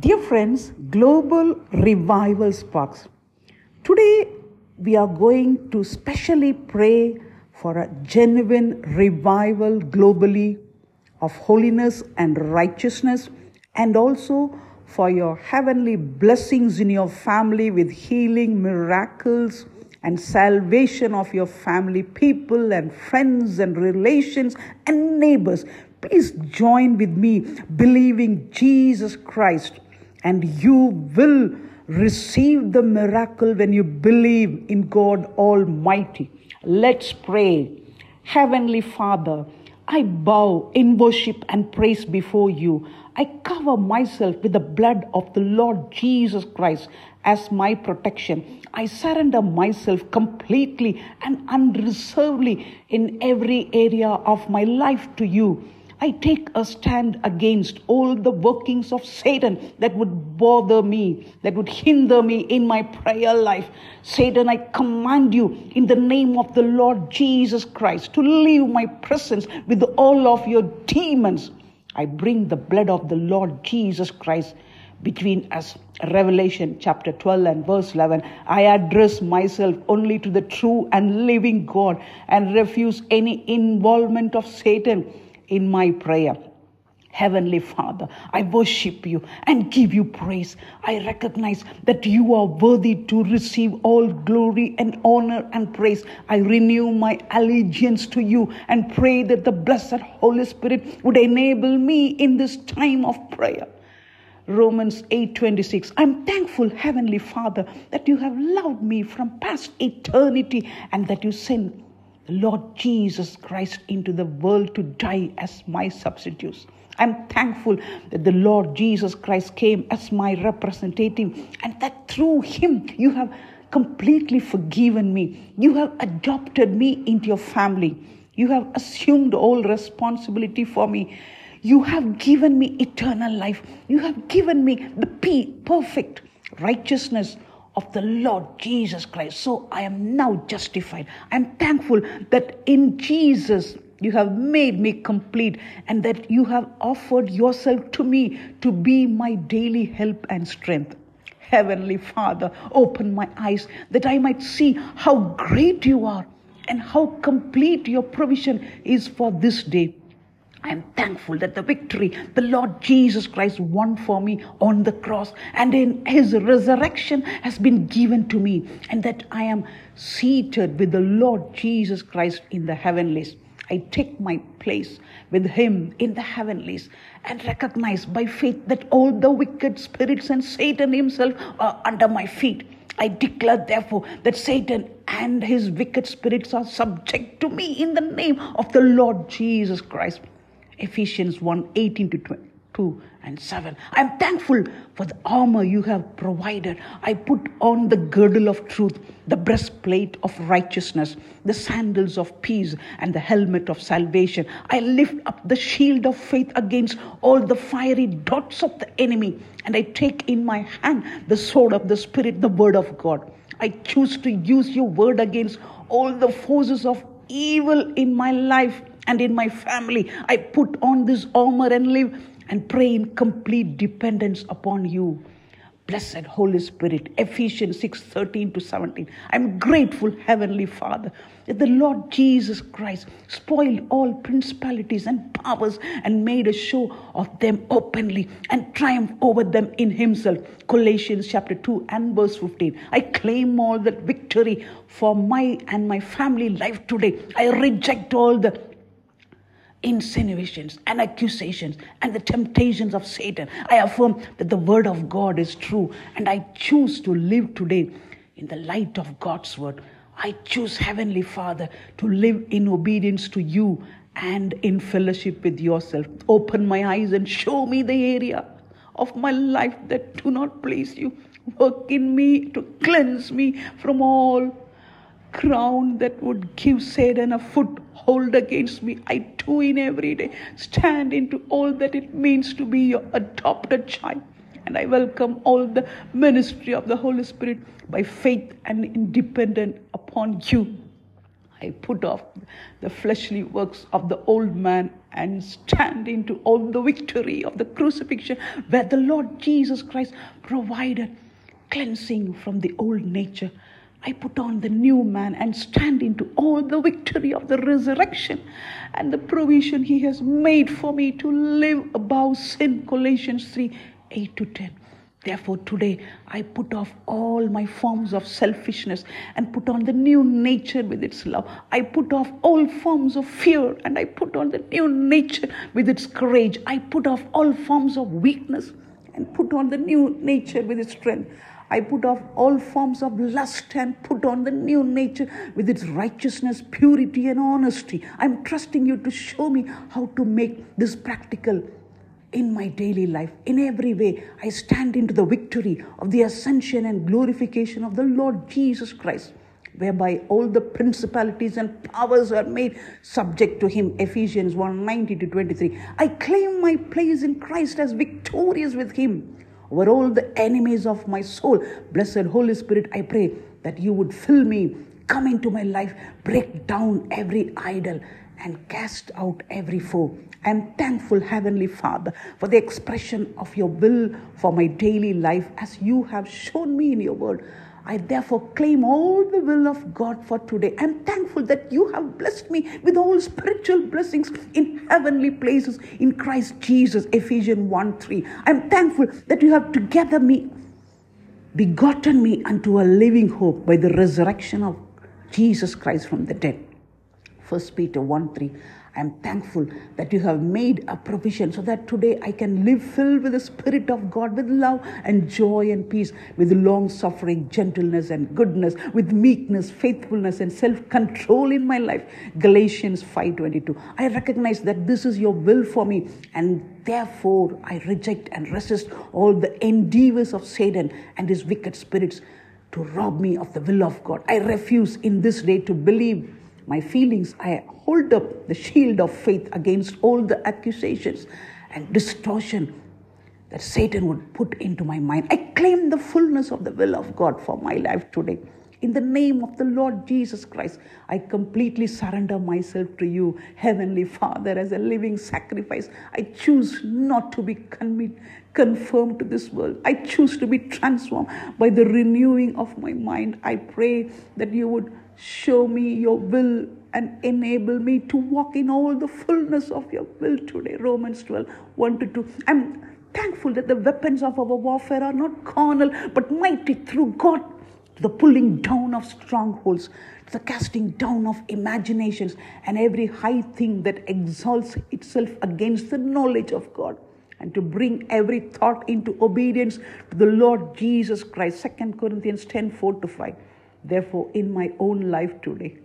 Dear friends, Global Revival Sparks. Today we are going to specially pray for a genuine revival globally of holiness and righteousness, and also for your heavenly blessings in your family with healing, miracles, and salvation of your family, people, and friends, and relations, and neighbors. Please join with me believing Jesus Christ, and you will receive the miracle when you believe in God Almighty. Let's pray. Heavenly Father, I bow in worship and praise before you. I cover myself with the blood of the Lord Jesus Christ as my protection. I surrender myself completely and unreservedly in every area of my life to you. I take a stand against all the workings of Satan that would bother me, that would hinder me in my prayer life. Satan, I command you in the name of the Lord Jesus Christ to leave my presence with all of your demons. I bring the blood of the Lord Jesus Christ between us. Revelation chapter 12 and verse 11. I address myself only to the true and living God and refuse any involvement of Satan in my prayer. Heavenly Father, I worship you and give you praise. I recognize that you are worthy to receive all glory and honor and praise. I renew my allegiance to you and pray that the blessed Holy Spirit would enable me in this time of prayer. Romans 8:26 I'm thankful heavenly Father that you have loved me from past eternity and that you sent the Lord Jesus Christ into the world to die as my substitute. I'm thankful that the Lord Jesus Christ came as my representative and that through him you have completely forgiven me. You have adopted me into your family. You have assumed all responsibility for me. You have given me eternal life. You have given me the perfect righteousness of the Lord Jesus Christ. So I am now justified. I'm thankful that in Jesus you have made me complete and that you have offered yourself to me to be my daily help and strength. Heavenly Father, open my eyes that I might see how great you are and how complete your provision is for this day. I am thankful that the victory the Lord Jesus Christ won for me on the cross and in his resurrection has been given to me, and that I am seated with the Lord Jesus Christ in the heavenlies. I take my place with him in the heavenlies and recognize by faith that all the wicked spirits and Satan himself are under my feet. I declare, therefore, that Satan and his wicked spirits are subject to me in the name of the Lord Jesus Christ. Ephesians 1 18 to 22 and 7. I'm thankful for the armor you have provided. I put on the girdle of truth, the breastplate of righteousness, the sandals of peace, and the helmet of salvation. I lift up the shield of faith against all the fiery darts of the enemy, and I take in my hand the sword of the Spirit, the word of God. I choose to use your word against all the forces of evil in my life and in my family. I put on this armor and live and pray in complete dependence upon you. Blessed Holy Spirit, Ephesians 6 13 to 17. I'm grateful, Heavenly Father, that the Lord Jesus Christ spoiled all principalities and powers and made a show of them openly and triumphed over them in Himself. Colossians chapter 2 and verse 15. I claim all that victory for my and my family life today. I reject all the insinuations and accusations and the temptations of Satan. I affirm that the word of God is true and I choose to live today in the light of God's word. I choose, Heavenly Father, to live in obedience to you and in fellowship with yourself. Open my eyes and show me the area of my life that do not please you. Work in me to cleanse me from all crown that would give Satan a foothold against me. I do in every day stand into all that it means to be your adopted child. And I welcome all the ministry of the Holy Spirit by faith and independent upon you. I put off the fleshly works of the old man and stand into all the victory of the crucifixion where the Lord Jesus Christ provided cleansing from the old nature. I put on the new man and stand into all the victory of the resurrection and the provision he has made for me to live above sin. Colossians 3 8 to 10. Therefore, today I put off all my forms of selfishness and put on the new nature with its love. I put off all forms of fear and I put on the new nature with its courage. I put off all forms of weakness and put on the new nature with its strength. I put off all forms of lust and put on the new nature with its righteousness, purity, and honesty. I'm trusting you to show me how to make this practical in my daily life. In every way, I stand into the victory of the ascension and glorification of the Lord Jesus Christ, whereby all the principalities and powers are made subject to him. Ephesians 1 19 to 23. I claim my place in Christ as victorious with him over all the enemies of my soul. Blessed Holy Spirit, I pray that you would fill me, come into my life, break down every idol, and cast out every foe. I am thankful, Heavenly Father, for the expression of your will for my daily life as you have shown me in your word. I therefore claim all the will of God for today. I'm thankful that you have blessed me with all spiritual blessings in heavenly places in Christ Jesus. Ephesians 1 3. I'm thankful that you have together me, begotten me unto a living hope by the resurrection of Jesus Christ from the dead. 1 Peter 1 3. I am thankful that you have made a provision so that today I can live filled with the Spirit of God, with love and joy and peace, with long suffering, gentleness and goodness, with meekness, faithfulness, and self control in my life. Galatians 5:22. I recognize that this is your will for me, and therefore I reject and resist all the endeavors of Satan and his wicked spirits to rob me of the will of God. I refuse in this day to believe my feelings, I hold up the shield of faith against all the accusations and distortion that Satan would put into my mind. I claim the fullness of the will of God for my life today. In the name of the Lord Jesus Christ, I completely surrender myself to you, Heavenly Father, as a living sacrifice. I choose not to be conformed to this world. I choose to be transformed by the renewing of my mind. I pray that you would show me your will and enable me to walk in all the fullness of your will today. Romans 12 1 to 2. I'm thankful that the weapons of our warfare are not carnal but mighty through God to the pulling down of strongholds, to the casting down of imaginations, and every high thing that exalts itself against the knowledge of God, and to bring every thought into obedience to the Lord Jesus Christ. 2 Corinthians 10 4 to 5. Therefore, in my own life today,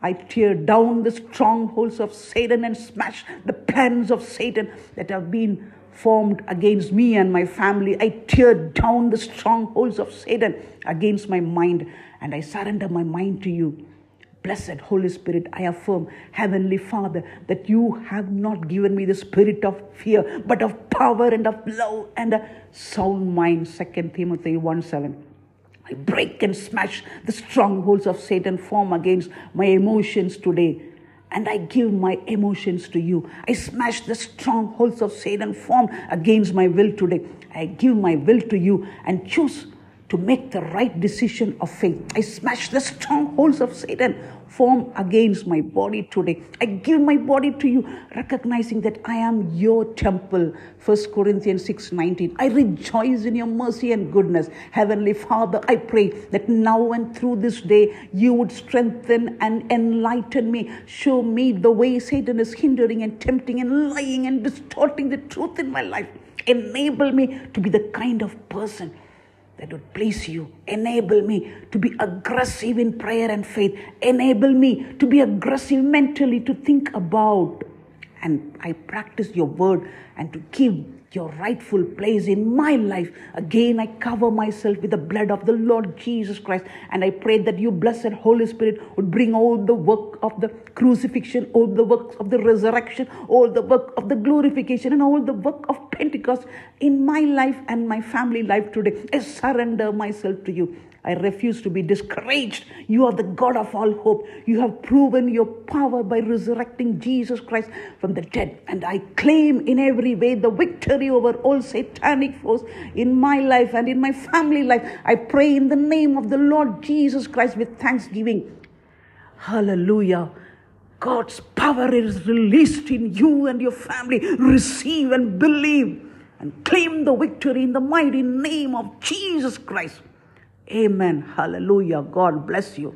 I tear down the strongholds of Satan and smash the plans of Satan that have been formed against me and my family. I tear down the strongholds of Satan against my mind and I surrender my mind to you. Blessed Holy Spirit, I affirm, Heavenly Father, that you have not given me the spirit of fear, but of power and of love and a sound mind. 2 Timothy 1 7. I break and smash the strongholds of Satan form against my emotions today. And I give my emotions to you. I smash the strongholds of Satan form against my will today. I give my will to you and choose to make the right decision of faith. I smash the strongholds of Satan form against my body today. I give my body to you, recognizing that I am your temple. 1 Corinthians 6 19. I rejoice in your mercy and goodness. Heavenly Father, I pray that now and through this day you would strengthen and enlighten me. Show me the way Satan is hindering and tempting and lying and distorting the truth in my life. Enable me to be the kind of person that would please you. Enable me to be aggressive in prayer and faith. Enable me to be aggressive mentally, to think about and I practice your word and to give your rightful place in my life. Again, I cover myself with the blood of the Lord Jesus Christ. And I pray that you, blessed Holy Spirit, would bring all the work of the crucifixion, all the work of the resurrection, all the work of the glorification, and all the work of Pentecost in my life and my family life today. I surrender myself to you. I refuse to be discouraged. You are the God of all hope. You have proven your power by resurrecting Jesus Christ from the dead. And I claim in every way the victory over all satanic force in my life and in my family life. I pray in the name of the Lord Jesus Christ with thanksgiving. Hallelujah. God's power is released in you and your family. Receive and believe and claim the victory in the mighty name of Jesus Christ. Amen. Hallelujah. God bless you.